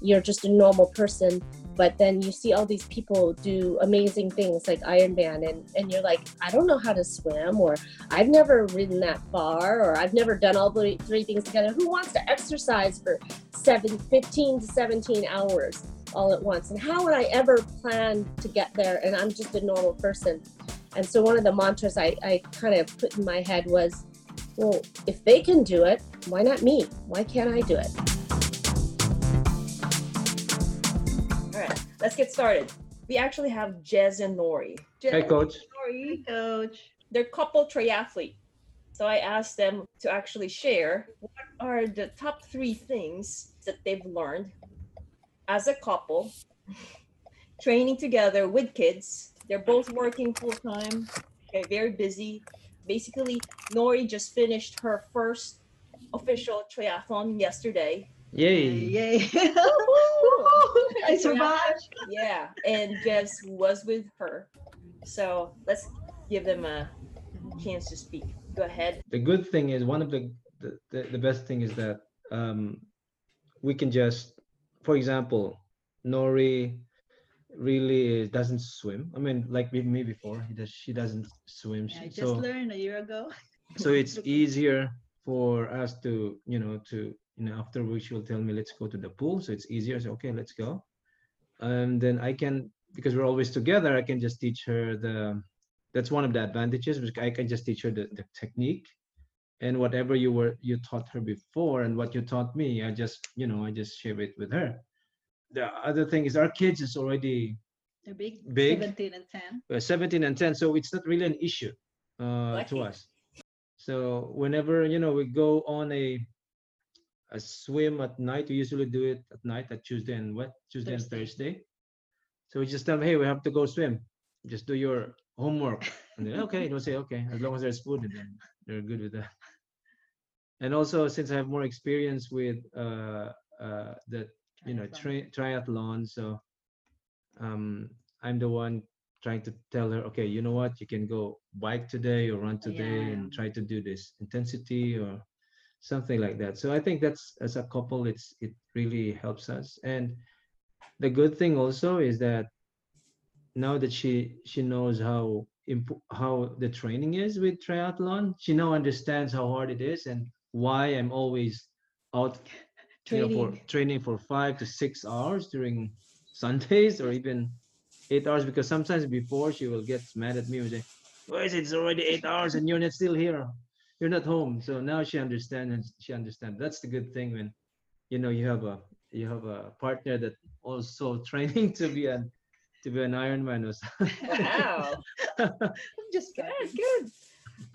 you're just a normal person but then you see all these people do amazing things like Ironman and, and you're like, I don't know how to swim or I've never ridden that far or I've never done all the three things together. Who wants to exercise for seven, 15 to 17 hours all at once? And how would I ever plan to get there? And I'm just a normal person. And so one of the mantras I, I kind of put in my head was, well, if they can do it, why not me? Why can't I do it? Let's get started. We actually have Jez and Nori. Jez Hey, coach. Nori, Coach. they're couple triathlete. So I asked them to actually share what are the top three things that they've learned as a couple, training together with kids. They're both working full time, okay, very busy. Basically, Nori just finished her first official triathlon yesterday. Yay. Yay. I survived. Yeah, and Jess was with her. So let's give them a chance to speak. Go ahead. The good thing is one of the the, the, the best thing is that um we can just for example, Nori really doesn't swim. I mean, like with me before, he does she doesn't swim. I just so learned a year ago. so it's easier for us to, you know, to you know, after which will tell me let's go to the pool. So it's easier. So okay, let's go. And then I can because we're always together, I can just teach her the that's one of the advantages because I can just teach her the, the technique and whatever you were you taught her before and what you taught me, I just, you know, I just share it with her. The other thing is our kids is already They're big. Big. 17 and 10. uh, 17 and 10 so it's not really an issue uh, to us so whenever you know we go on a a swim at night. We usually do it at night at tuesday and what tuesday and Thursday. thursday. So we just tell them hey we have to go swim. Just do your homework. And then okay. They'll say okay as long as there's food and then they're good with that. And also since i have more experience with uh uh the you know Triathlon. tri- triathlon so um i'm the one trying to tell her okay you know what? You can go bike today or run today Yeah. and try to do this intensity or something like that so i think that's as a couple it's it really helps us and the good thing also is that now that she she knows how imp- how the training is with triathlon she now understands how hard it is and why i'm always out you know, for Training. training for five to six hours during Sundays or even eight hours because sometimes before she will get mad at me and say, Where is it? It's already eight hours and you're not still here. You're not home. So now she understands and she understands. That's the good thing when you know you have a you have a partner that also training to be an to be an Ironman or something. Wow. Just good, started. good.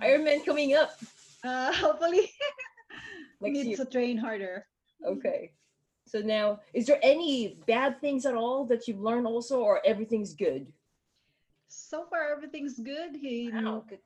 Ironman coming up Uh, hopefully, next needs year. to train harder. Okay. So now, is there any bad things at all that you've learned also, or everything's good? So far, everything's good. He Wow, good.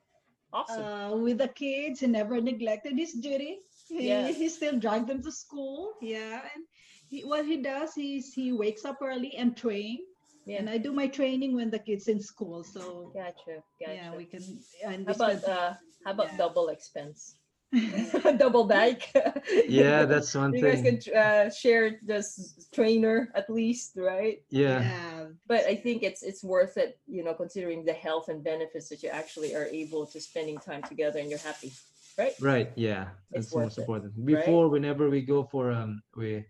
Awesome. uh, with the kids, he never neglected his duty. He, Yeah. he still dragged them to school. Yeah, and he, what he does is he wakes up early and train. yeah. And I do my training when the kids in school. So Gotcha. Gotcha. yeah, we can. And how about uh, how about yeah. double expense? double bike. yeah, that's one thing. you guys can uh, share this trainer at least, right? Yeah. yeah, But I think it's it's worth it, you know, considering the health and benefits that you actually are able to spending time together and you're happy, right? Right. Yeah. It's That's the most worth it, important. right? Before, whenever we go for um, we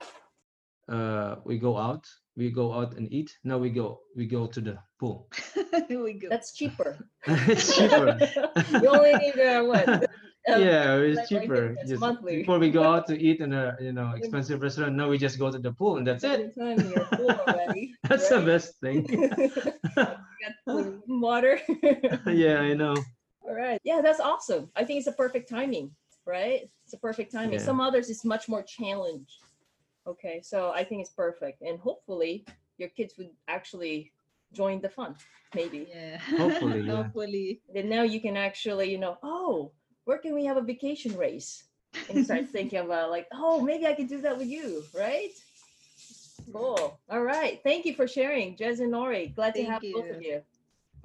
uh we go out, we go out and eat. Now we go we go to the pool. we go. That's cheaper. it's cheaper. you only need uh, what? Um, yeah, it's like- like cheaper. it's Just monthly. before we go out to eat in a you know expensive restaurant, now we just go to the pool and that's it. Every time you're full already. That's the best thing. Got clean water. yeah, I know. All right. Yeah, that's awesome. I think it's a perfect timing, right? It's a perfect timing. Yeah. Some others is much more challenged. Okay, so I think it's perfect. And hopefully your kids would actually join the fun, maybe. yeah. Hopefully, yeah. Hopefully. Then now you can actually, you know, oh, where can we have a vacation race? And start thinking about like, oh, maybe I could do that with you, right? Cool. All right. Thank you for sharing, Jez and Nori. Glad to Thank have both of you. you.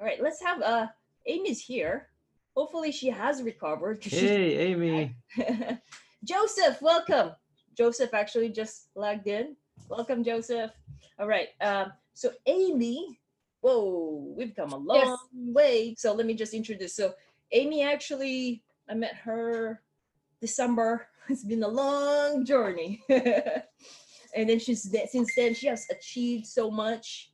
All right, let's have uh Amy's here. Hopefully she has recovered. Hey, Amy. Joseph, welcome. Joseph actually just logged in. Welcome, Joseph. All right. Um, so Amy, whoa, we've come a long Yes. way. So let me just introduce. So Amy actually, I met her December. It's been a long journey. and then she's since then she has achieved so much.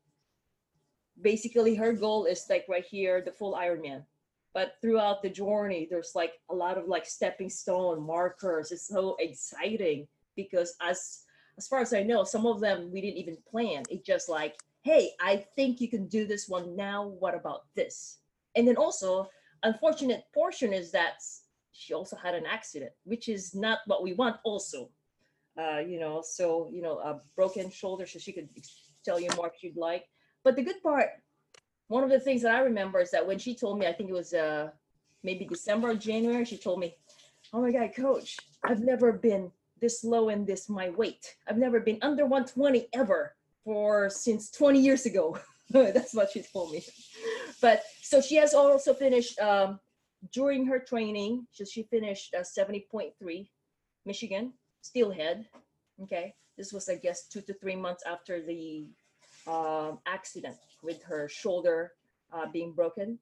Basically, her goal is like right here, the full Ironman. But throughout the journey, there's like a lot of like stepping stone markers. It's so exciting because as as far as I know, some of them we didn't even plan. It just like, hey, I think you can do this one now. What about this? And then also, unfortunate portion is that she also had an accident, which is not what we want. Also, uh, you know, so you know, a broken shoulder. So she could tell you more if you'd like. But the good part, one of the things that I remember is that when she told me, I think it was uh maybe December or January, she told me, "Oh my God, coach, I've never been this low in this my weight. I've never been under 120 ever for since 20 years ago." That's what she told me. But so she has also finished um, during her training. So she finished uh, 70.3, Michigan, Steelhead. Okay, this was I guess two to three months after the um, accident with her shoulder uh, being broken.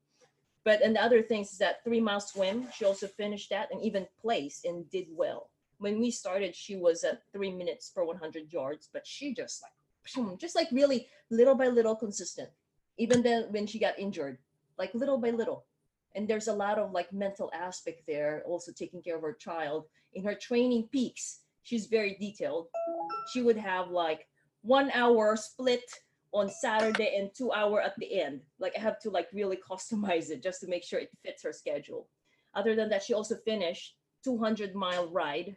But and the other things is that three mile swim, she also finished that and even placed and did well. When we started, she was at three minutes per 100 yards, but she just like, just like really little by little consistent. Even then when she got injured, like little by little. And there's a lot of like mental aspect there, also taking care of her child. In her TrainingPeaks, she's very detailed. She would have like one hour split on Saturday and two hour at the end. Like I have to like really customize it just to make sure it fits her schedule. Other than that, she also finished 200 mile ride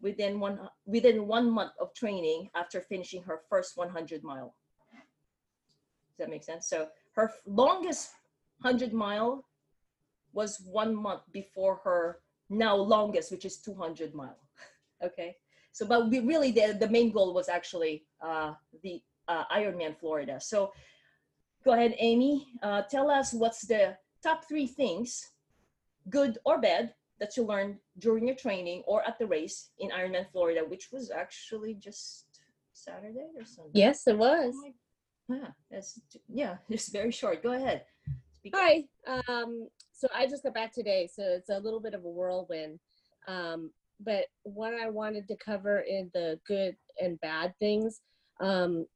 within one within one month of training after finishing her first 100 mile. Does that make sense? So her longest 100 mile was one month before her now longest, which is 200 mile. okay. So, but we really the, the main goal was actually uh, the uh, Ironman Florida. So, go ahead, Amy. Uh, tell us what's the top three things, good or bad, that you learned during your training or at the race in Ironman Florida, which was actually just Saturday or Sunday. Yes, it was. Yeah, that's yeah, it's very short. Go ahead. Hi. Um, so I just got back today, so it's a little bit of a whirlwind. Um, but what I wanted to cover in the good and bad things um,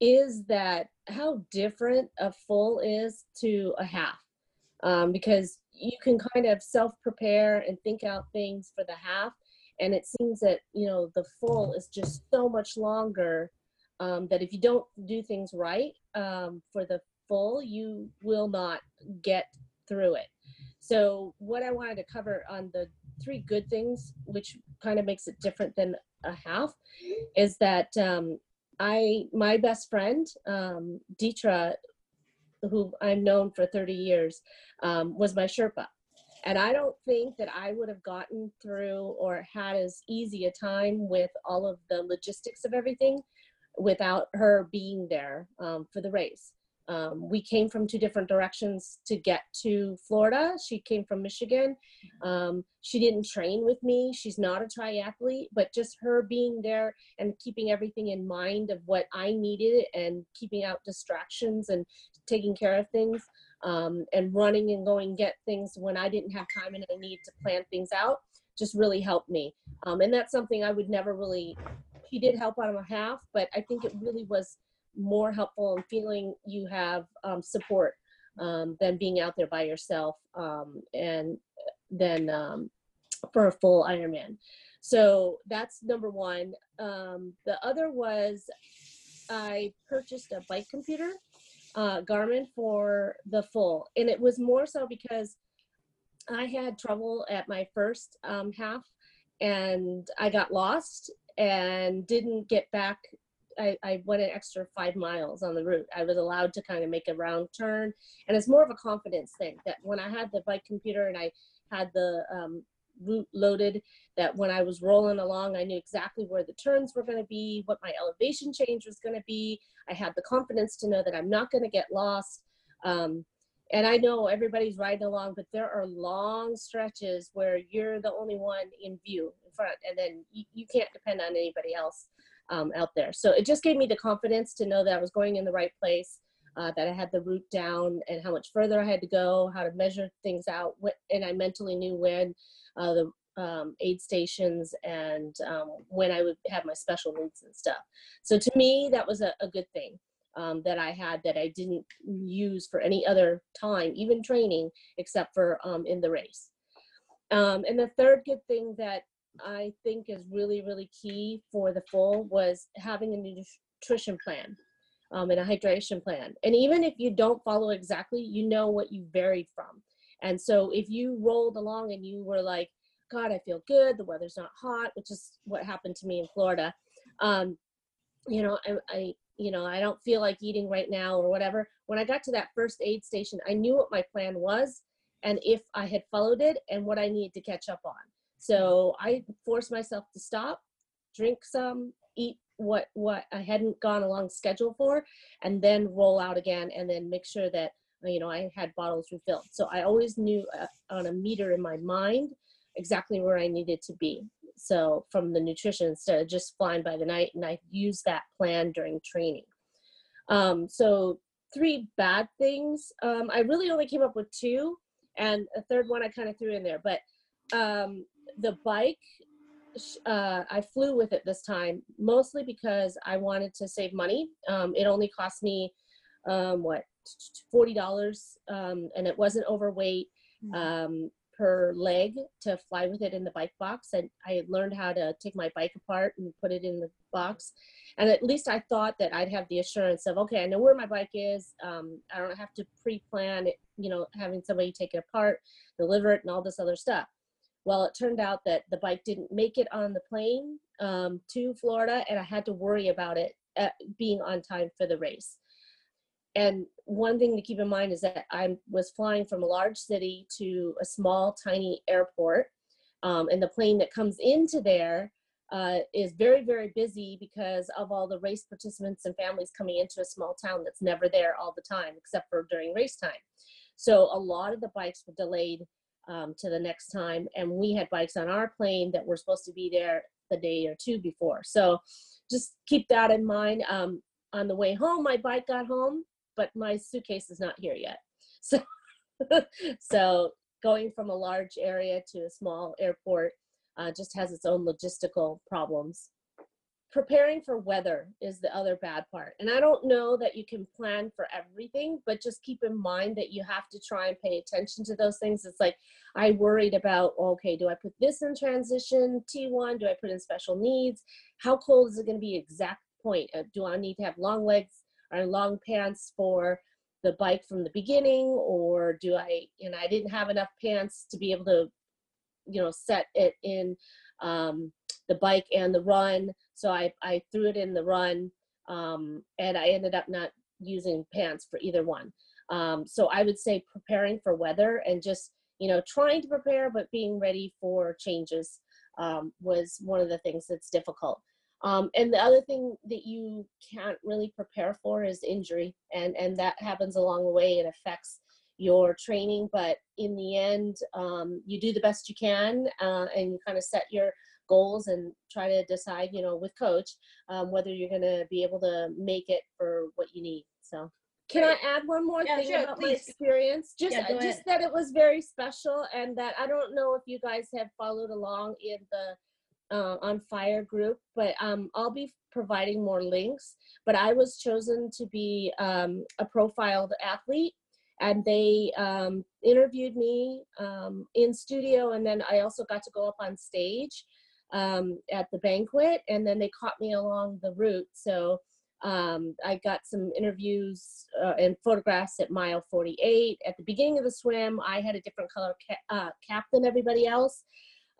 is that how different a full is to a half. Um, because you can kind of self prepare and think out things for the half. And it seems that, you know, the full is just so much longer um, that if you don't do things right um, for the full, you will not get through it. So, what I wanted to cover on the three good things, which kind of makes it different than a half, is that um, I, my best friend, um, Deetra, who I've known for 30 years, um, was my Sherpa. And I don't think that I would have gotten through or had as easy a time with all of the logistics of everything without her being there um, for the race. Um, we came from two different directions to get to Florida. She came from Michigan. Um, she didn't train with me. She's not a triathlete, but just her being there and keeping everything in mind of what I needed and keeping out distractions and taking care of things um, and running and going get things when I didn't have time and I need to plan things out just really helped me. Um, and that's something I would never really, she did help on a half, but I think it really was more helpful in feeling you have um, support um, than being out there by yourself um, and then um, for a full Ironman. So that's number one. Um, the other was I purchased a bike computer, uh, Garmin for the full, and it was more so because I had trouble at my first um, half, and I got lost and didn't get back. I, I went an extra five miles on the route. I was allowed to kind of make a round turn, and it's more of a confidence thing that when I had the bike computer and I had the um, route loaded, that when I was rolling along, I knew exactly where the turns were going to be, what my elevation change was going to be. I had the confidence to know that I'm not going to get lost. Um, and I know everybody's riding along, but there are long stretches where you're the only one in view in front, and then you, you can't depend on anybody else. Um, out there. So it just gave me the confidence to know that I was going in the right place, uh, that I had the route down and how much further I had to go, how to measure things out. And I mentally knew when uh, the um, aid stations and um, when I would have my special needs and stuff. So to me, that was a, a good thing um, that I had that I didn't use for any other time, even training, except for um, in the race. Um, and the third good thing that I think is really, really key for the full was having a nutrition plan um, and a hydration plan. And even if you don't follow exactly, you know what you varied from. And so if you rolled along and you were like, God, I feel good, the weather's not hot, which is what happened to me in Florida. Um, you know, I, I, you know, I don't feel like eating right now or whatever. When I got to that first aid station, I knew what my plan was and if I had followed it and what I needed to catch up on. So I forced myself to stop, drink some, eat what what I hadn't gone along schedule for, and then roll out again, and then make sure that you know I had bottles refilled. So I always knew uh, on a meter in my mind exactly where I needed to be. So from the nutrition instead of just flying by the night, and I used that plan during training. Um, so three bad things. Um, I really only came up with two, and a third one I kind of threw in there. But um, the bike, uh, I flew with it this time mostly because I wanted to save money. Um, it only cost me um, what forty dollars, um, and it wasn't overweight Mhm. um, per leg to fly with it in the bike box. And I had learned how to take my bike apart and put it in the box. And at least I thought that I'd have the assurance of, okay, I know where my bike is. Um, I don't have to pre-plan it, you know, having somebody take it apart, deliver it, and all this other stuff. Well, it turned out that the bike didn't make it on the plane um, to Florida, and I had to worry about it uh, being on time for the race. And one thing to keep in mind is that I was flying from a large city to a small, tiny airport. Um, and the plane that comes into there uh, is very, very busy because of all the race participants and families coming into a small town that's never there all the time, except for during race time. So a lot of the bikes were delayed um, to the next time. And we had bikes on our plane that were supposed to be there the day or two before. So just keep that in mind. Um, on the way home, my bike got home, but my suitcase is not here yet. So, so going from a large area to a small airport uh, just has its own logistical problems. Preparing for weather is the other bad part. And I don't know that you can plan for everything, but just keep in mind that you have to try and pay attention to those things. It's like I worried about, okay, do I put this in transition T1? Do I put in special needs? How cold is it going to be exact point? Uh, do I need to have long legs or long pants for the bike from the beginning or do I, know, I didn't have enough pants to be able to, you know, set it in um, the bike and the run. So I, I threw it in the run um, and I ended up not using pants for either one. Um, so I would say preparing for weather and just, you know, trying to prepare, but being ready for changes um, was one of the things that's difficult. Um, and the other thing that you can't really prepare for is injury, and and that happens along the way. It affects your training, but in the end, um, you do the best you can, uh, and you kind of set your goals and try to decide, you know, with coach, um, whether you're going to be able to make it for what you need. So. Can I add one more Yeah, thing sure, about my experience? Just, Yeah, just that it was very special, and that I don't know if you guys have followed along in the uh, on fire group but um, i'll be providing more links but i was chosen to be um, a profiled athlete and they um, interviewed me um, in studio and then i also got to go up on stage um, at the banquet and then they caught me along the route so um, i got some interviews uh, and photographs at mile 48 at the beginning of the swim i had a different color ca- uh, cap than everybody else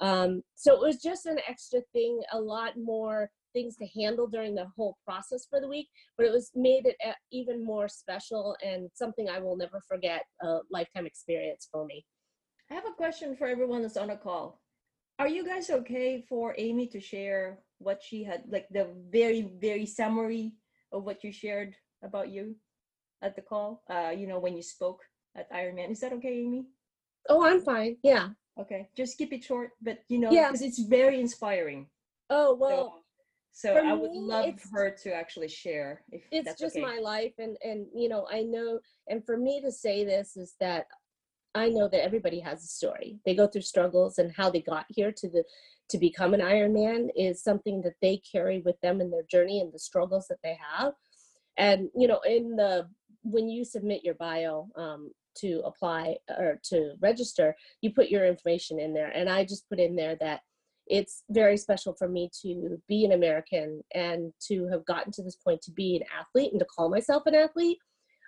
um, so it was just an extra thing, a lot more things to handle during the whole process for the week, but it was made it uh, even more special and something I will never forget, a lifetime experience for me. I have a question for everyone that's on a call. Are you guys okay for Amy to share what she had, like the very, very summary of what you shared about you at the call? Uh, you know, when you spoke at Ironman. Is that okay, Amy? Oh, I'm fine. Yeah. Okay, just keep it short, but you know, Yeah. because it's very inspiring. Oh, well, So For I would me, love her to actually share if it's just okay. my life and and you know i know and for me to say this is that i know that everybody has a story. They go through struggles and how they got here to the to become an ironman is something that they carry with them in their journey and the struggles that they have. And you know in the when you submit your bio um, to apply or to register you put your information in there. And i just put in there that it's very special for me to be an American and to have gotten to this point to be an athlete and to call myself an athlete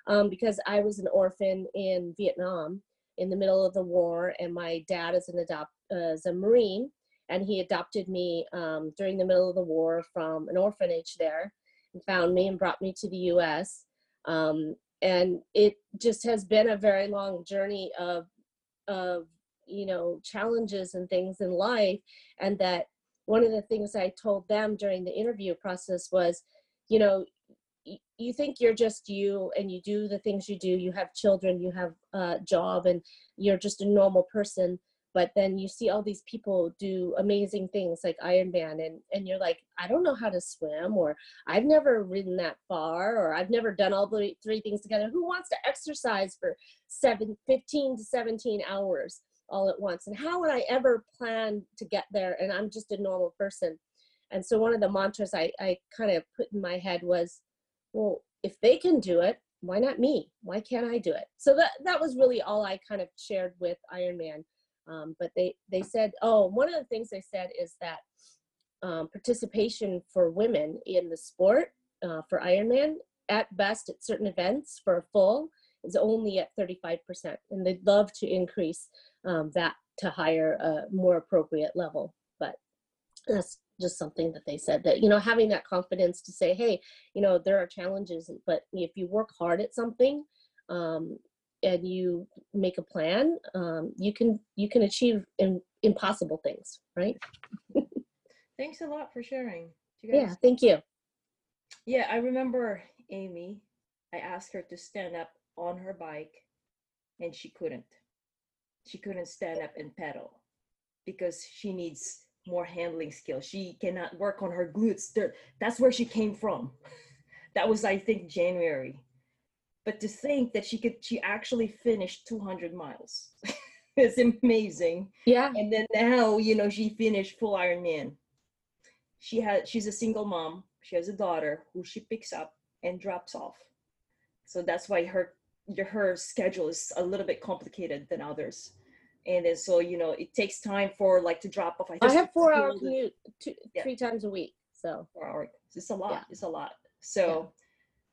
um, because I was an orphan in Vietnam in the middle of the war, and my dad is an adopt uh, is a Marine, and he adopted me um, during the middle of the war from an orphanage there, and found me and brought me to the U.S. Um, and it just has been a very long journey of of you know challenges and things in life and that one of the things i told them during the interview process was you know you think you're just you and you do the things you do you have children you have a job and you're just a normal person but then you see all these people do amazing things like ironman and and you're like i don't know how to swim or i've never ridden that far or i've never done all the three things together. Who wants to exercise for seven, 15 to 17 hours all at once? And how would i ever plan to get there? And i'm just a normal person. And so one of the mantras i, I kind of put in my head was well if they can do it why not me? Why can't i do it? So that that was really all i kind of shared with ironman um, but they they said oh one of the things they said is that um, participation for women in the sport uh, for ironman at best at certain events for a full is only at 35% and they'd love to increase um, that to higher a more appropriate level. But that's just something that they said that you know having that confidence to say hey you know there are challenges but if you work hard at something um, and you make a plan um, you can you can achieve in, impossible things right Thanks a lot for sharing. You yeah thank you Yeah, I remember Amy. I asked her to stand up on her bike and she couldn't. She couldn't stand up and pedal because she needs more handling skills. She cannot work on her glutes. That's where she came from. That was, I think, January. But to think that she could, she actually finished 200 miles. it's amazing yeah and then now you know she finished full ironman she had she's a single mom she has a daughter who she picks up and drops off so that's why her her schedule is a little bit complicated than others and then so you know it takes time for like to drop off i just have four hour commute two, Yeah. three times a week so four hour it's a lot Yeah. it's a lot so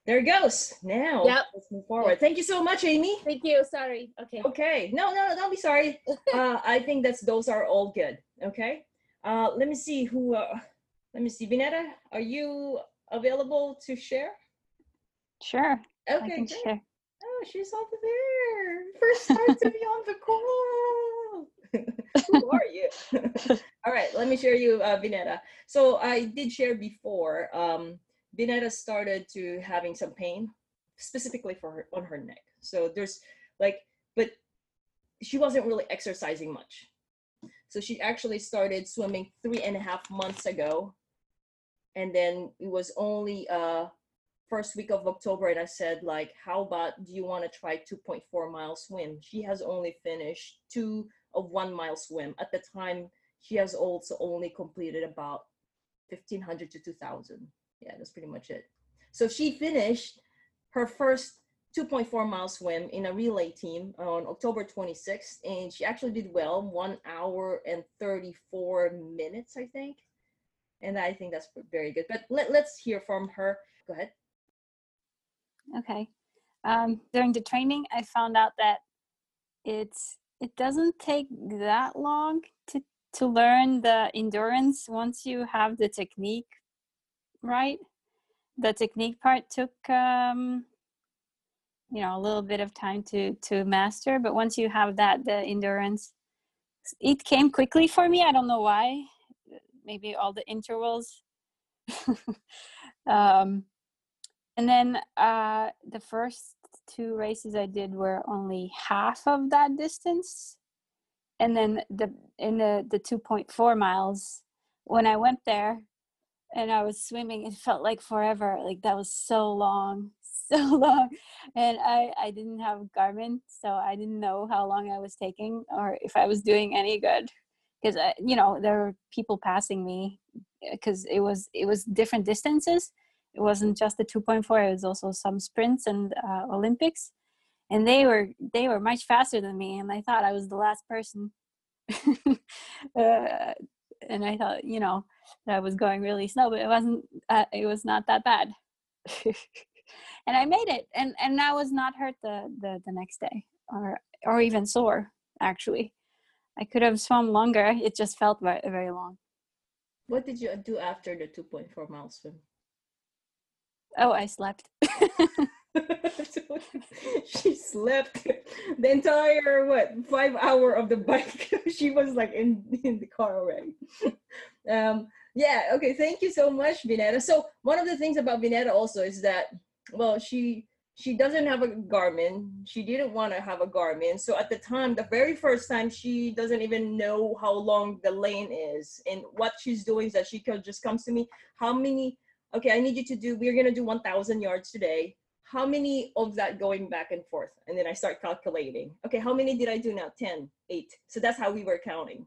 there it goes now Yep. let's move forward thank you so much amy thank you sorry okay Okay. No, no, no, don't be sorry. Uh, I think that's those are all good. Okay. Uh, let me see who. Uh, let me see. Vinetta, are you available to share? Sure, I Okay. can share. Oh, she's over there. First time to be on the call. who are you? all right. Let me share you, uh, Vinetta. So I did share before. Um, Vinetta started to having some pain, specifically for her on her neck. So there's like, but she wasn't really exercising much. So she actually started swimming three and a half months ago. And then it was only uh first week of October and I said like, how about do you want to try 2.4 mile swim? She has only finished two of one mile swim. At the time, she has also only completed about 1500 to 2000. Yeah, that's pretty much it. So she finished her first 2.4 mile swim in a relay team on October 26th, and she actually did well, one hour and 34 minutes, I think. And I think that's very good. But let, let's hear from her. Go ahead. Okay. Um, during the training, I found out that it's it doesn't take that long to to learn the endurance once you have the technique right. The technique part took um, you know a little bit of time to to master, but once you have that, the endurance it came quickly for me. I don't know why. Maybe all the intervals. um, and then uh, the first two races I did were only half of that distance. And then the in the the 2.4 miles when I went there and I was swimming. It felt like forever. Like that was so long, so long. And I, I didn't have Garmin, so I didn't know how long I was taking or if I was doing any good. Because you know there were people passing me because it was it was different distances. It wasn't just the 2.4. It was also some sprints and uh, Olympics, and they were they were much faster than me. And I thought I was the last person. uh, and I thought, you know, that I was going really slow, but it wasn't. Uh, it was not that bad, and I made it, and and I was not hurt the the the next day, or or even sore. Actually, I could have swum longer. It just felt very very long. What did you do after the 2.4 mile swim? Oh, I slept. she slept the entire what five hour of the bike. She was like in in the car already. Um yeah okay thank you so much vinetta so one of the things about vinetta also is that well she she doesn't have a garmin. She didn't want to have a garmin. So at the time the very first time she doesn't even know how long the lane is and what she's doing is that she just comes to me how many okay i need you to do we're going to do 1000 yards today. How many of that going back and forth? And then i start calculating. Okay how many did i do now? 10 8 so that's how we were counting.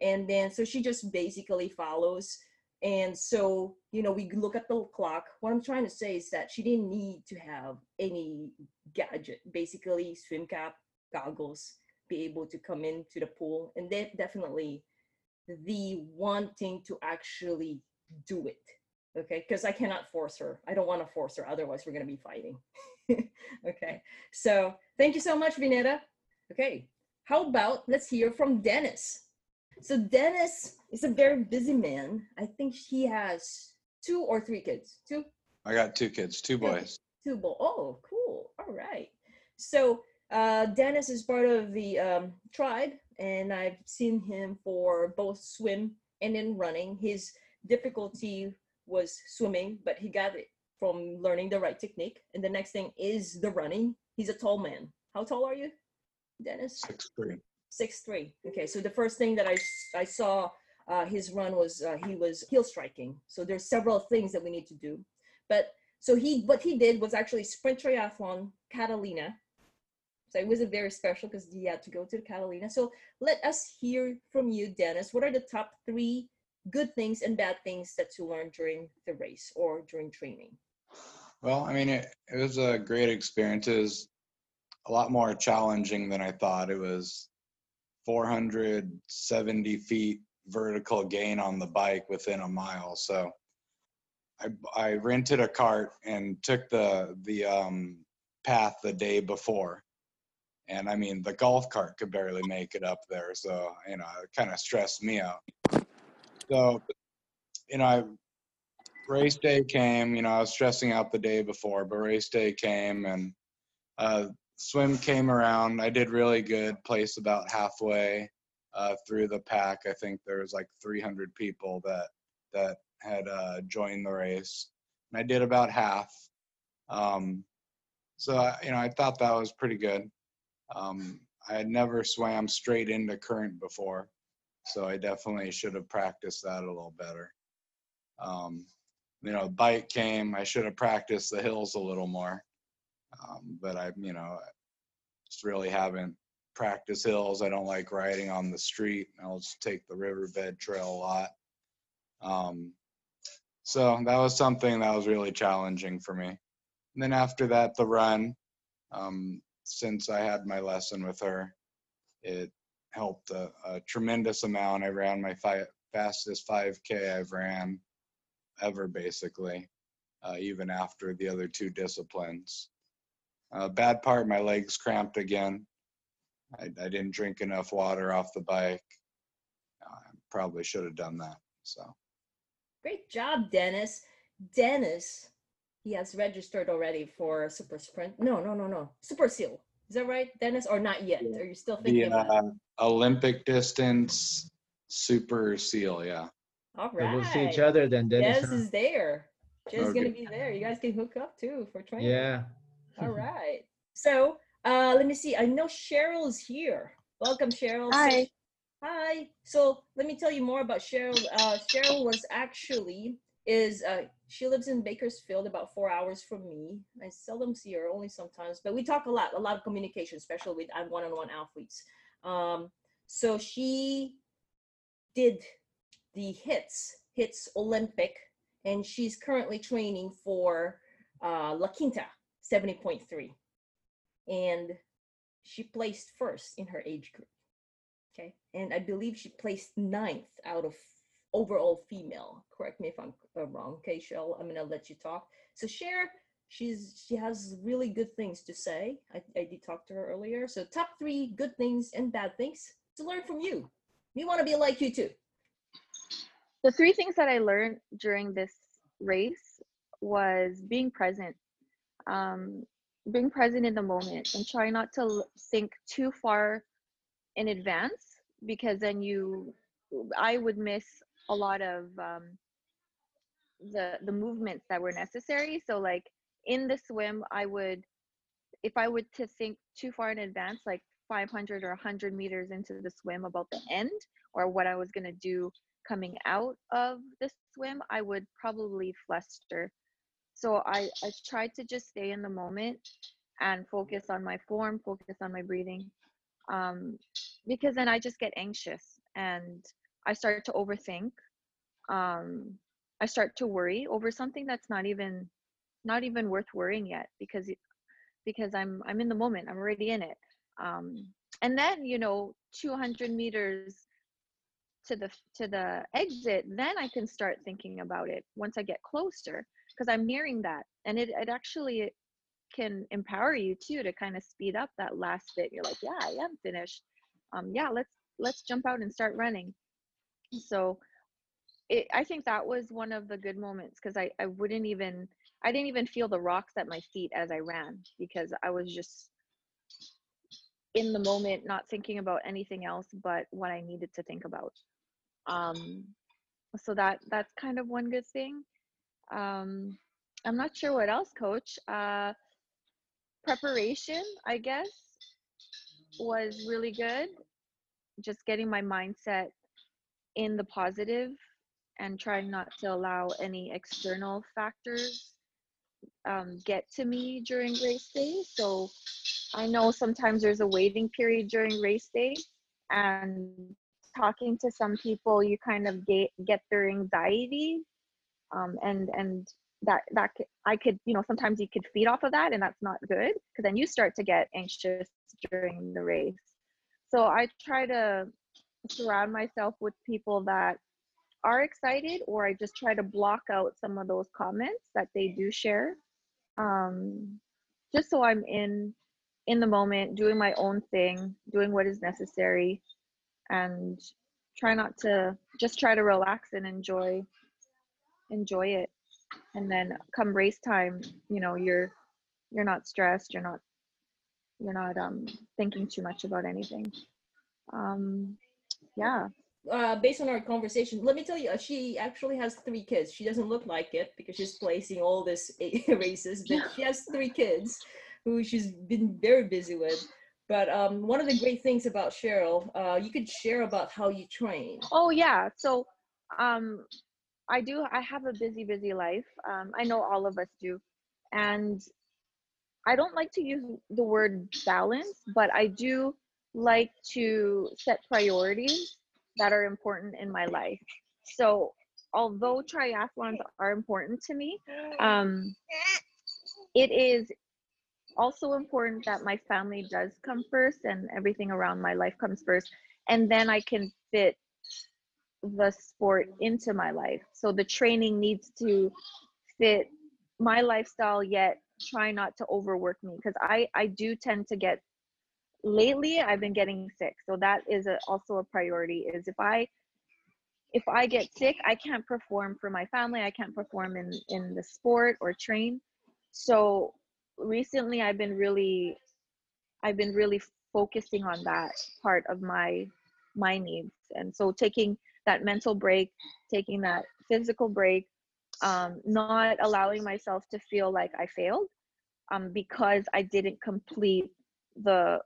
And then so she just basically follows. And so you know we look at the clock. What i'm trying to say is that she didn't need to have any gadget basically swim cap goggles be able to come into the pool. And then definitely the wanting to actually do it okay because i cannot force her. I don't want to force her otherwise we're going to be fighting. Okay so thank you so much vinetta okay how about let's hear from dennis. So dennis is a very busy man. I think he has two or three kids. Two? I got two kids, two boys. two bowl oh cool all right. So uh dennis is part of the um tribe and i've seen him for both swim and in running. His difficulty was swimming but he got it from learning the right technique and the next thing is the running he's a tall man how tall are you dennis Six three. six three. Okay, so the first thing that I I saw uh, his run was uh, he was heel striking. So there's several things that we need to do, but so he what he did was actually sprint triathlon Catalina. So it was a very special because he had to go to the Catalina. So let us hear from you, Dennis. What are the top three good things and bad things that you learned during the race or during training? Well, I mean, it, it was a great experience. It was a lot more challenging than I thought. It was 470 feet vertical gain on the bike within a mile. So I, I rented a cart and took the the um, path the day before. And I mean, the golf cart could barely make it up there. So, you know, it kind of stressed me out. So, you know, I race day came, you know, I was stressing out the day before, but race day came and uh, swim came around. I did really good, placed about halfway uh, through the pack. I think there was like 300 people that that had uh, joined the race, and I did about half. Um, so I, you know, I thought that was pretty good. Um, I had never swam straight into current before, so I definitely should have practiced that a little better. Um, you know, bike came. I should have practiced the hills a little more. Um, but I, you know, just really haven't practiced hills. I don't like riding on the street. I'll just take the riverbed trail a lot. Um, so that was something that was really challenging for me. And then after that, the run, um, since I had my lesson with her, it helped a, a tremendous amount. I ran my fi- fastest 5K I've ran ever, basically, uh, even after the other two disciplines. Uh, bad part, my legs cramped again. I, I didn't drink enough water off the bike. I probably should have done that. So Great job, Dennis. Dennis, he has registered already for Super Sprint. No, no, no, no. Super Seal. Is that right, Dennis? Or not yet? Are you still thinking the about it? uh, Olympic distance super seal, yeah. All right. We'll see each other then, Dennis. Des huh? is there. Jay's gonna be there. You guys can hook up too for training. Yeah. All right. So uh let me see. I know Cheryl's here. Welcome, Cheryl. Hi. hi. So let me tell you more about Cheryl. Uh Cheryl was actually is uh, she lives in Bakersfield, about four hours from me. I seldom see her, only sometimes, but we talk a lot, a lot of communication, especially with uh, one-on-one athletes. Um, so she did the hits, hits Olympic, and she's currently training for uh, La Quinta 70.3. And she placed first in her age group. Okay. And I believe she placed ninth out of overall female. Correct me if I'm uh, wrong. Okay, Shell, I'm gonna let you talk. So share. she's she has really good things to say. I, I did talk to her earlier. So top three good things and bad things to learn from you. We want to be like you too. The three things that I learned during this race was being present. Um, being present in the moment and try not to think too far in advance because then you i would miss a lot of um, the the movements that were necessary. So like in the swim i would if i would to think too far in advance like 500 or 100 meters into the swim about the end or what i was going to do coming out of the swim i would probably fluster. So i i tried to just stay in the moment and focus on my form focus on my breathing um, because then i just get anxious and i start to overthink um, i start to worry over something that's not even not even worth worrying yet because because i'm i'm in the moment i'm already in it. Um, and then you know 200 meters to the to the exit then i can start thinking about it once i get closer because i'm nearing that. And it, it actually can empower you too to kind of speed up that last bit. You're like yeah i am finished. Um yeah let's let's jump out and start running so it, i think that was one of the good moments because I, I wouldn't even i didn't even feel the rocks at my feet as i ran because i was just in the moment not thinking about anything else but what i needed to think about. Um so that that's kind of one good thing. Um i'm not sure what else coach. Uh preparation i guess was really good. Just getting my mindset in the positive and trying not to allow any external factors um, get to me during race day. So i know sometimes there's a waiting period during race day and talking to some people you kind of get get their anxiety um, and and that that I could you know sometimes you could feed off of that and that's not good because then you start to get anxious during the race. So I try to surround myself with people that are excited or I just try to block out some of those comments that they do share. Um, just so I'm in in the moment doing my own thing doing what is necessary and try not to just try to relax and enjoy enjoy it. And then come race time you know you're you're not stressed you're not you're not um thinking too much about anything. Um yeah uh, based on our conversation, let me tell you, uh, she actually has three kids. She doesn't look like it because she's placing all this races, but she has three kids who she's been very busy with. But um, one of the great things about Cheryl, uh, you could share about how you train. oh yeah so um i do i have a busy busy life um i know all of us do and i don't like to use the word balance but i do like to set priorities that are important in my life. So although triathlons are important to me um it is also important that my family does come first and everything around my life comes first and then i can fit the sport into my life. So the training needs to fit my lifestyle yet try not to overwork me because i i do tend to get lately i've been getting sick. So that is a, also a priority is if i if i get sick i can't perform for my family. I can't perform in in the sport or train. So recently i've been really i've been really focusing on that part of my my needs. And so taking that mental break taking that physical break um, not allowing myself to feel like i failed um, because i didn't complete the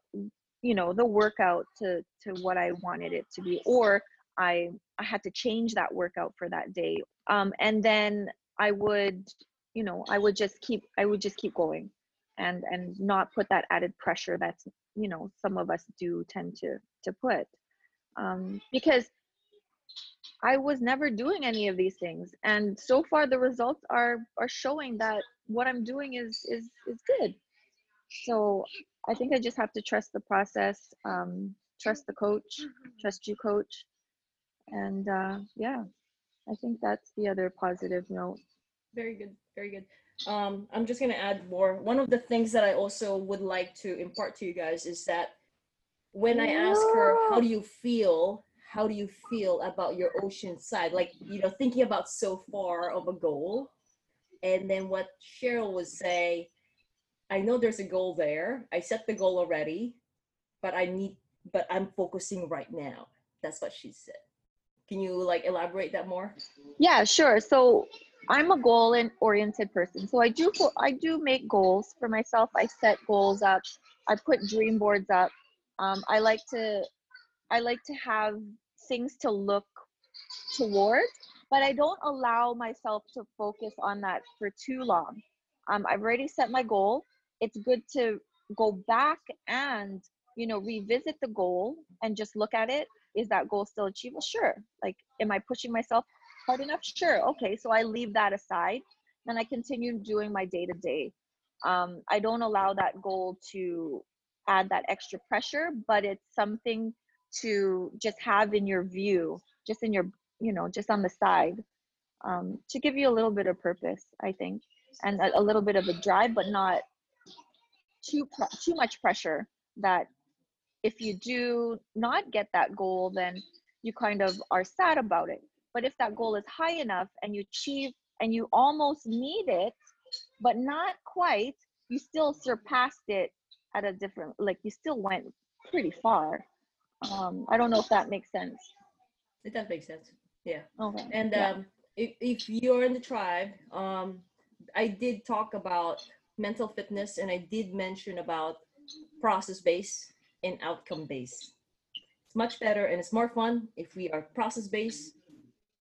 you know the workout to to what i wanted it to be or I I had to change that workout for that day. Um, and then I would, you know, I would just keep I would just keep going and and not put that added pressure that's you know some of us do tend to to put um, because I was never doing any of these things, and so far the results are are showing that what I'm doing is is is good. So I think I just have to trust the process, um, trust the coach, trust you, coach, and uh, yeah, I think that's the other positive note. Very good. Very good. Um, I'm just gonna add more. One of the things that I also would like to impart to you guys is that when I ask her, how do you feel? How do you feel about your Oceanside? Like, you know, thinking about so far of a goal. And then what Cheryl would say, I know there's a goal there. I set the goal already, but I need, but I'm focusing right now. That's what she said. Can you like elaborate that more? Yeah, sure. So I'm a goal oriented person. So I do I do make goals for myself. I set goals up. I put dream boards up. Um, I like to I like to have things to look towards, but I don't allow myself to focus on that for too long. Um, I've already set my goal. It's good to go back and you know revisit the goal and just look at it. Is that goal still achievable? Sure. Like, am I pushing myself hard enough? Sure. Okay. So I leave that aside and I continue doing my day to day. I don't allow that goal to add that extra pressure, but it's something to just have in your view, just in your, you know, just on the side um, to give you a little bit of purpose, I think, and a, a little bit of a drive, but not too too much pressure that if you do not get that goal, then you kind of are sad about it. But if that goal is high enough and you achieve and you almost need it, but not quite, you still surpassed it at a different, like you still went pretty far. Um, I don't know if that makes sense. It does make sense. Yeah. Okay. And yeah. um, if, if you're in the tribe, um, I did talk about mental fitness and I did mention about process based and outcome based. It's much better and it's more fun if we are process based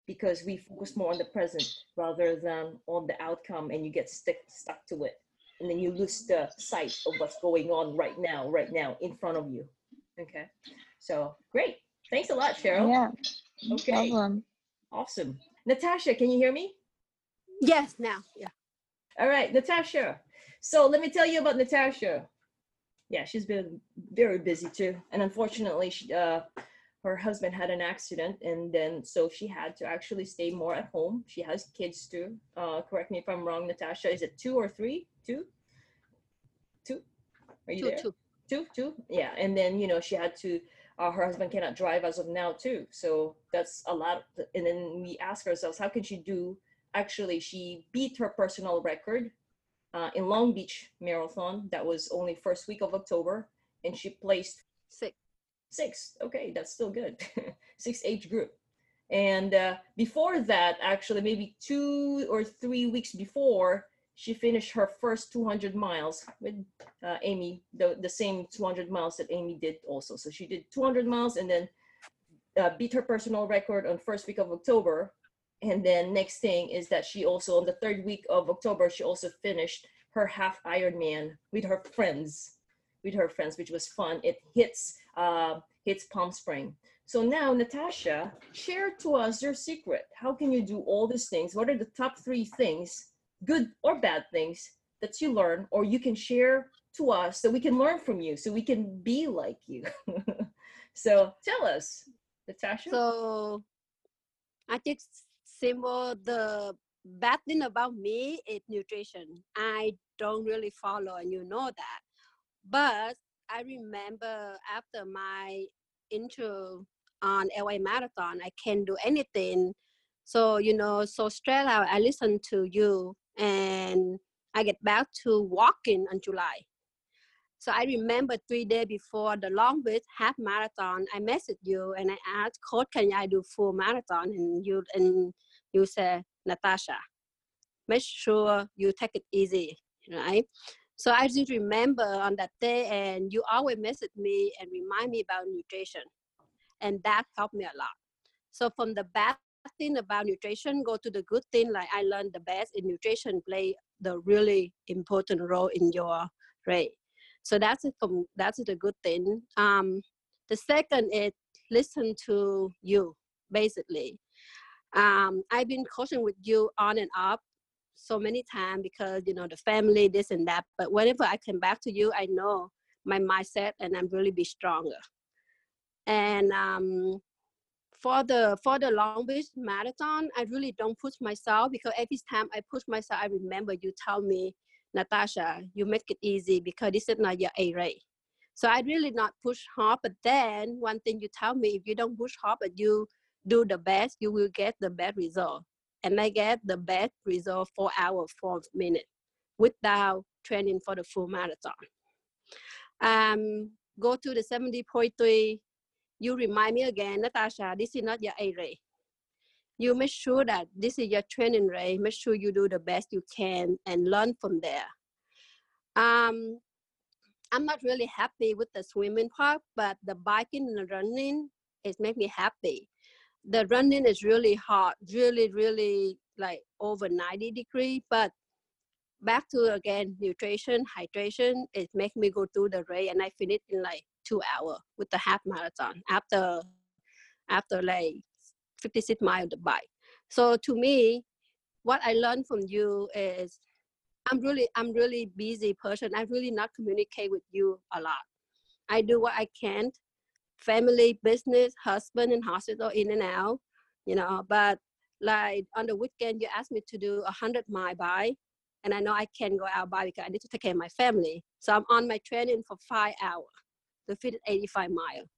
because we focus more on the present rather than on the outcome and you get stick, stuck to it. And then you lose the sight of what's going on right now right now in front of you. Okay. So great. Thanks a lot cheryl. Yeah. No okay. problem. awesome. Natasha can you hear me? Yes now. Yeah. All right. Natasha so let me tell you about natasha. Yeah she's been very busy too. And unfortunately she, uh, her husband had an accident and then so she had to actually stay more at home. She has kids too. Uh, correct me if i'm wrong natasha. Is it two or three? Two? Two? Are you two, there? two. Two two? Yeah and then you know she had to uh, her husband cannot drive as of now too. So that's a lot and then we ask ourselves how can she do? Actually she beat her personal record uh, in long beach marathon that was only first week of october and she placed six. Six. Okay that's still good. Six age group. And uh, before that actually maybe two or three weeks before she finished her first 200 miles with uh, amy the, the same 200 miles that amy did also. So she did 200 miles and then uh, beat her personal record on first week of october and then next thing is that she also on the third week of october she also finished her half ironman with her friends with her friends which was fun it hits uh, hits Palm Spring. So now, Natasha, share to us your secret. How can you do all these things? What are the top three things, good or bad things, that you learn or you can share to us so we can learn from you, so we can be like you? so tell us, Natasha. So I think simple the bad thing about me is nutrition. I don't really follow, and you know that. But I remember after my intro on LA Marathon, I can't do anything. So, you know, so straight out, I listened to you and I get back to walking in July. So I remember three days before the Long Beach half marathon, I messaged you and I asked, Coach, can I do full marathon? And you and you said, Natasha, make sure you take it easy, right? So I just remember on that day, and you always message me and remind me about nutrition, and that helped me a lot. So from the bad thing about nutrition, go to the good thing. Like I learned the best in nutrition play the really important role in your rate. So that's it from that's the good thing. Um, the second is listen to you basically. Um, I've been coaching with you on and off so many times because you know the family this and that. But whenever I come back to you, I know my mindset and I'm really be stronger. And um, for the for the Long Beach Marathon, I really don't push myself because every time I push myself, I remember you tell me, Natasha, you make it easy because this is not your A rate. So I really not push hard. But then one thing you tell me, if you don't push hard, but you do the best, you will get the best result. And I get the best result four hours, four minutes without training for the full marathon. Um, go to the 70.3 you remind me again, Natasha, this is not your A rate. You make sure that this is your training rate. Make sure you do the best you can and learn from there. Um, I'm not really happy with the swimming part, but the biking and running is make me happy. The running is really hard, really, really like over 90 degree, but back to again nutrition, hydration, it make me go through the race and I finish in like two hour with the half marathon after after like 56 miles the bike. So to me, what I learned from you is I'm really I'm really busy person. I really not communicate with you a lot. I do what I can, family, business, husband and hospital in and out, you know. But like on the weekend, you ask me to do a hundred mile bike, and I know I can't go out bike because I need to take care of my family. So I'm on my training for five hours to fit 85 miles.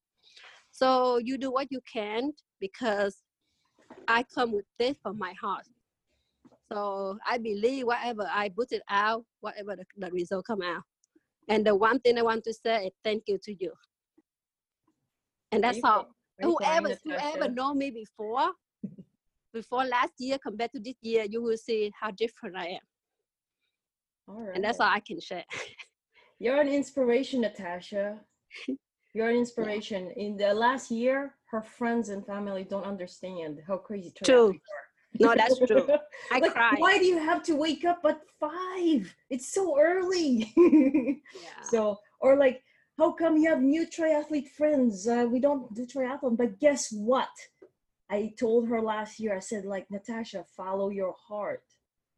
So you do what you can because I come with this from my heart. So I believe whatever I put it out, whatever the, the result come out. And the one thing I want to say is thank you to you. And that's all. Whoever whoever know me before, before last year compared to this year, you will see how different I am. All right. And that's all I can share. You're an inspiration, Natasha. You're an inspiration. In the last year, her friends and family don't understand how crazy True. No, that's true. I like, cried. why do you have to wake up at five? It's so early. Yeah. So, or like, how come you have new triathlete friends? Uh, we don't do triathlon, but guess what? I told her last year, I said, like, Natasha, follow your heart.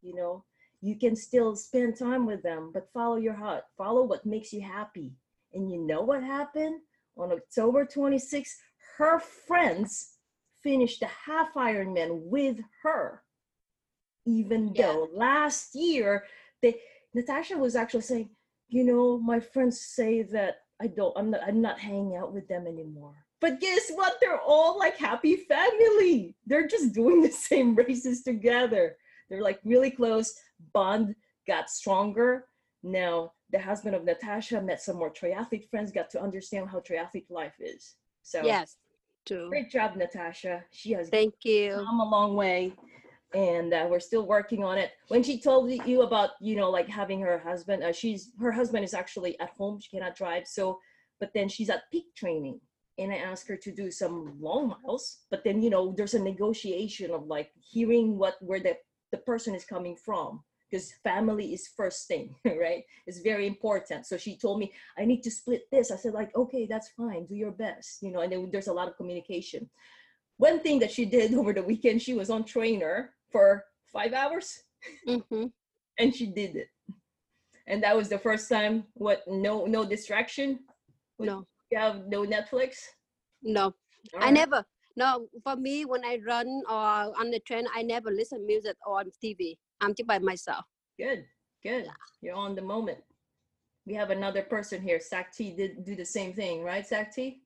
You know, you can still spend time with them, but follow your heart. Follow what makes you happy. And you know what happened? On October 26th, her friends finished the half Ironman with her. Even Yeah. though last year, they Natasha was actually saying, you know, my friends say that I don't, I'm not, I'm not hanging out with them anymore. But guess what? They're all like happy family. They're just doing the same races together. They're like really close. Bond got stronger. Now the husband of Natasha met some more triathlete friends, got to understand how triathlete life is. So Yes, true. great job, Natasha. She has Thank you. come a long way and uh, we're still working on it. When she told you about you know like having her husband uh, she's her husband is actually at home. She cannot drive so but then she's at peak training. And i asked her to do some long miles but then you know there's a negotiation of like hearing what where the, the person is coming from because family is first thing right? It's very important. So she told me i need to split this. I said like okay that's fine. Do your best you know and then there's a lot of communication. One thing that she did over the weekend she was on trainer for five hours. Hmm and she did it. And that was the first time what no no distraction? No, you have no netflix? No, All I never. No, for me, when I run or on the train, I never listen music or on TV. I'm just by myself. good good. You're on the moment. We have another person here sakti did do the same thing right sakti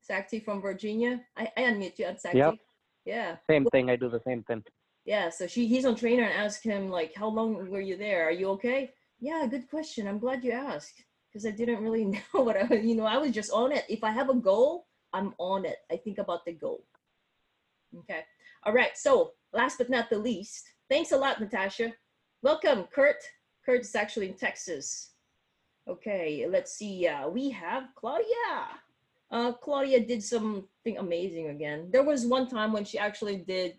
sakti from virginia? I, I unmute you on sakti Yep. yeah. Same thing. I do the same thing. Yeah, so she he's on trainer and asked him like, "How long were you there? Are you okay?" Yeah, good question. I'm glad you asked because I didn't really know what I you know I was just on it. If I have a goal, I'm on it. I think about the goal. Okay. All right. So last but not the least, thanks a lot, Natasha. Welcome, Kurt. Kurt is actually in Texas. Okay, let's see. Uh, we have Claudia. Uh, Claudia did something amazing again. There was one time when she actually did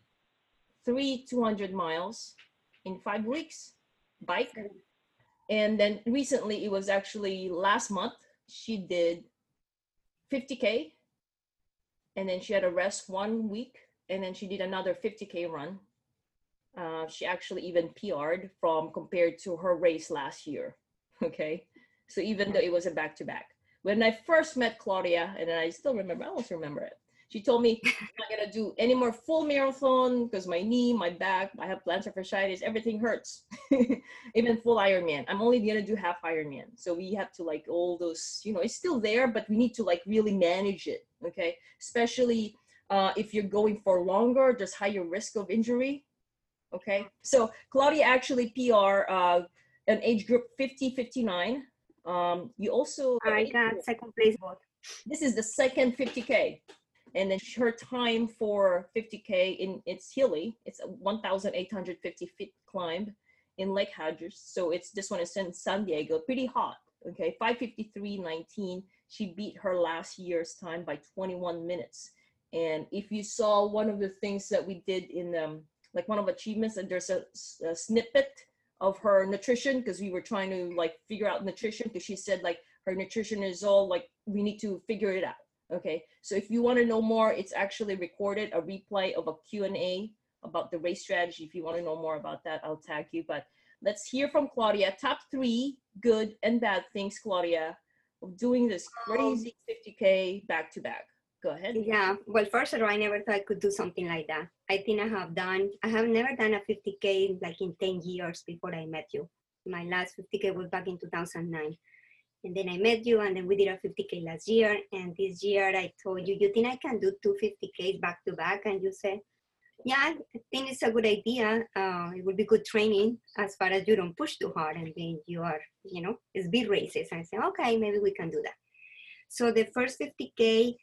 three 200 miles in five weeks bike. And then recently, it was actually last month, she did 50K. And then she had a rest one week. And then she did another 50K run. Uh, she actually even PR'd from compared to her race last year. Okay. So even though it was a back to back when I first met Claudia, and I still remember, I almost remember it. She told me I'm not gonna do any more full marathon because my knee, my back, I have plantar fasciitis, everything hurts. Even full Ironman. I'm only gonna do half Ironman. So we have to like all those, you know, it's still there, but we need to like really manage it. Okay, especially uh, if you're going for longer, there's higher risk of injury. Okay, so Claudia actually PR uh, an age group 50 59 um, you also I got second place both. This is the second 50k, and then her time for 50k in it's hilly. It's a 1,850 feet climb in Lake Hodges. So it's this one is in San Diego, pretty hot. Okay, 553.19. She beat her last year's time by 21 minutes. And if you saw one of the things that we did in um, like one of achievements, and there's a, a snippet of her nutrition because we were trying to like figure out nutrition because she said like her nutrition is all like we need to figure it out okay so if you want to know more it's actually recorded a replay of a q&a about the race strategy if you want to know more about that i'll tag you but let's hear from claudia top three good and bad things claudia of doing this crazy 50k back to back Go ahead. Yeah. Well, first of all, I never thought I could do something like that. I think I have done, I have never done a 50K like in 10 years before I met you. My last 50K was back in 2009. And then I met you, and then we did a 50K last year. And this year I told you, you think I can do two 50Ks back to back? And you said, yeah, I think it's a good idea. Uh, it would be good training as far as you don't push too hard and then you are, you know, it's big races. I said, okay, maybe we can do that. So the first 50K,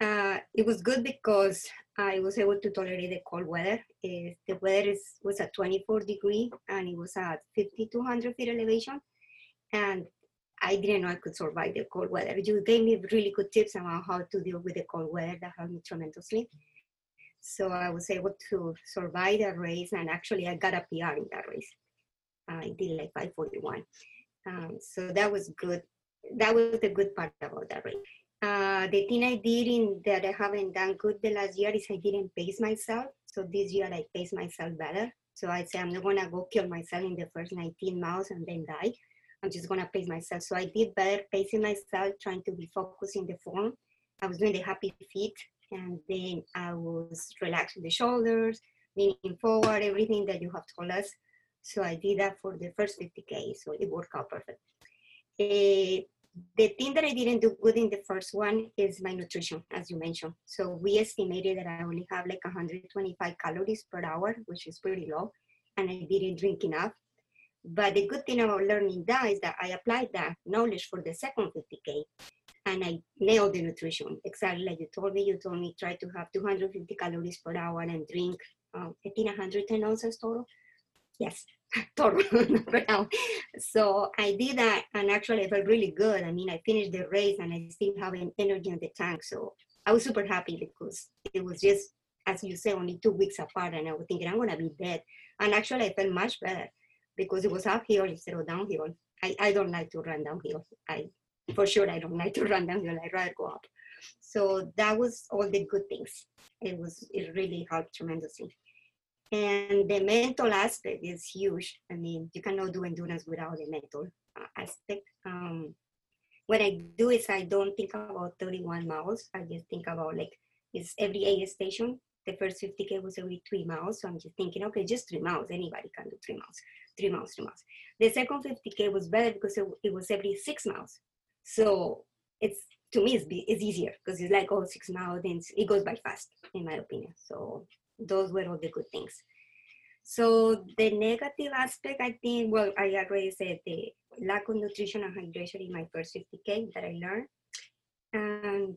uh, it was good because I was able to tolerate the cold weather. Uh, the weather is, was at 24 degree and it was at 5,200 feet elevation. And I didn't know I could survive the cold weather. You gave me really good tips about how to deal with the cold weather that helped me tremendously. So I was able to survive the race and actually I got a PR in that race. I did like 541. Um, so that was good. That was the good part about that race. Uh, the thing I did in that I haven't done good the last year is I didn't pace myself. So this year I pace myself better. So I say I'm not gonna go kill myself in the first 19 miles and then die. I'm just gonna pace myself. So I did better pacing myself, trying to be focused in the form. I was doing the happy feet and then I was relaxing the shoulders, leaning forward, everything that you have told us. So I did that for the first 50K. So it worked out perfect. Uh, the thing that I didn't do good in the first one is my nutrition, as you mentioned. So we estimated that I only have like 125 calories per hour, which is pretty low, and I didn't drink enough. But the good thing about learning that is that I applied that knowledge for the second 50K and I nailed the nutrition. Exactly like you told me, you told me try to have 250 calories per hour and drink, um, I think 110 ounces total. Yes, total. so I did that and actually I felt really good. I mean, I finished the race and I still have an energy in the tank. So I was super happy because it was just, as you say, only two weeks apart. And I was thinking, I'm going to be dead. And actually, I felt much better because it was uphill instead of downhill. I, I don't like to run downhill. I, for sure, I don't like to run downhill. I'd rather go up. So that was all the good things. It was, it really helped tremendously. And the mental aspect is huge. I mean, you cannot do endurance without the mental uh, aspect. Um, what I do is I don't think about 31 miles. I just think about like it's every aid station. The first 50k was every three miles. So I'm just thinking, okay, just three miles. Anybody can do three miles, three months, three miles. The second 50k was better because it, it was every six months. So it's to me it's, it's easier because it's like all oh six miles and it goes by fast in my opinion. So those were all the good things. So the negative aspect, I think, well, I already said the lack of nutrition and hydration in my first 50K that I learned. And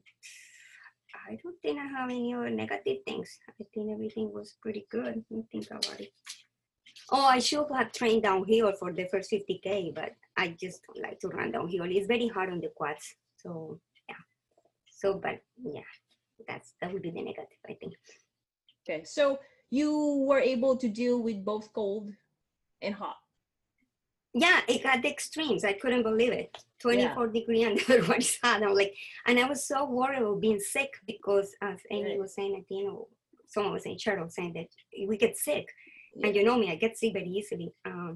I don't think I have any other negative things. I think everything was pretty good. Me think about it. Oh, I should have trained downhill for the first 50K, but I just don't like to run downhill. It's very hard on the quads. So, yeah. So, but yeah, that's that would be the negative, I think. Okay, so you were able to deal with both cold and hot. Yeah, it got the extremes. I couldn't believe it. 24 degree and the other one is hot. I'm like, and I was so worried about being sick because as Amy Right. was saying at the end, of- someone was saying, Cheryl was saying that we get sick. Yeah. And you know me, I get sick very easily. Um,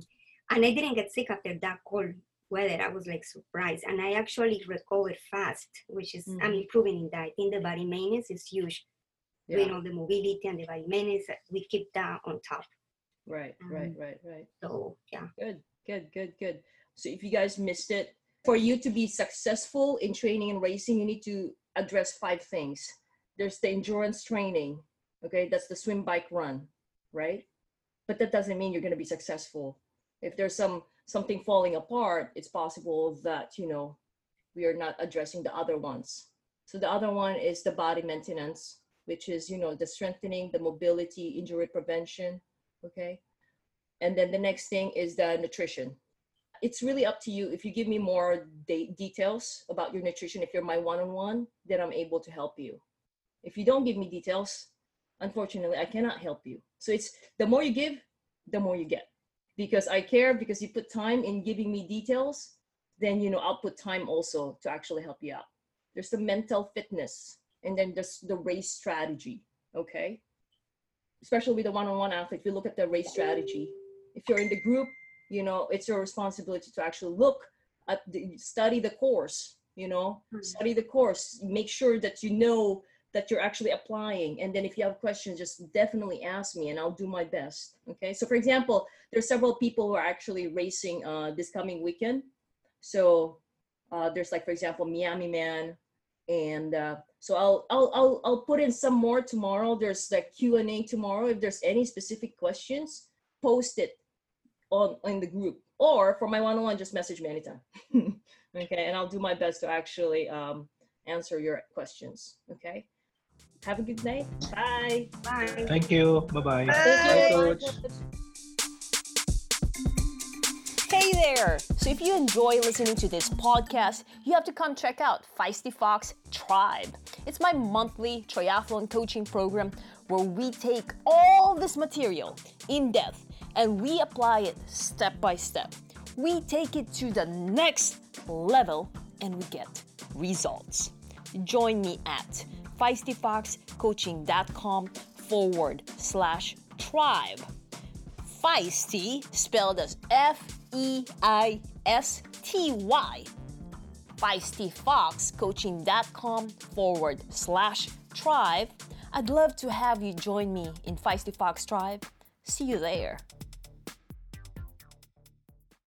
and I didn't get sick after that cold weather. I was like surprised. And I actually recovered fast, which is, I'm Mhm. improving in that. I think the body maintenance is huge. You know, the mobility and the body maintenance, we keep that on top. right, right, Um, right, right. So, yeah. Good, good, good, good. So if you guys missed it, for you to be successful in training and racing, you need to address five things. There's the endurance training, okay? That's the swim, bike, run, right? But that doesn't mean you're going to be successful. If there's some something falling apart, it's possible that, you know, we are not addressing the other ones. So the other one is the body maintenance, which is, you know, the strengthening, the mobility, injury prevention, okay? And then the next thing is the nutrition. It's really up to you. If you give me more de- details about your nutrition, if you're my one on one, then I'm able to help you. If you don't give me details, unfortunately, I cannot help you. So it's the more you give, the more you get. Because I care, because you put time in giving me details, then you know I'll put time also to actually help you out. There's the mental fitness, and then there's the race strategy. Okay especially with the one-on-one athlete, you look at the race strategy, if you're in the group, you know, it's your responsibility to actually look at the study the course, you know, Mhm. study the course, make sure that you know that you're actually applying. And then if you have questions, just definitely ask me and I'll do my best. Okay. So for example, there's several people who are actually racing uh, this coming weekend. So uh, there's like, for example, Miami Man, and uh, so I'll, I'll I'll I'll put in some more tomorrow. There's like Q and A tomorrow. If there's any specific questions, post it on in the group, or for my one-on-one, just message me anytime. okay, and I'll do my best to actually um, answer your questions. Okay. Have a good night. Bye. Bye. Thank you. Bye-bye. Bye, Coach. Hey there! So if you enjoy listening to this podcast, you have to come check out Feisty Fox Tribe. It's my monthly triathlon coaching program where we take all this material in depth and we apply it step by step. We take it to the next level and we get results. Join me at feistyfoxcoaching.com forward slash tribe. Feisty, spelled as F E I S T Y. FeistyFoxCoaching.com forward slash tribe. I'd love to have you join me in Feisty Fox Tribe. See you there.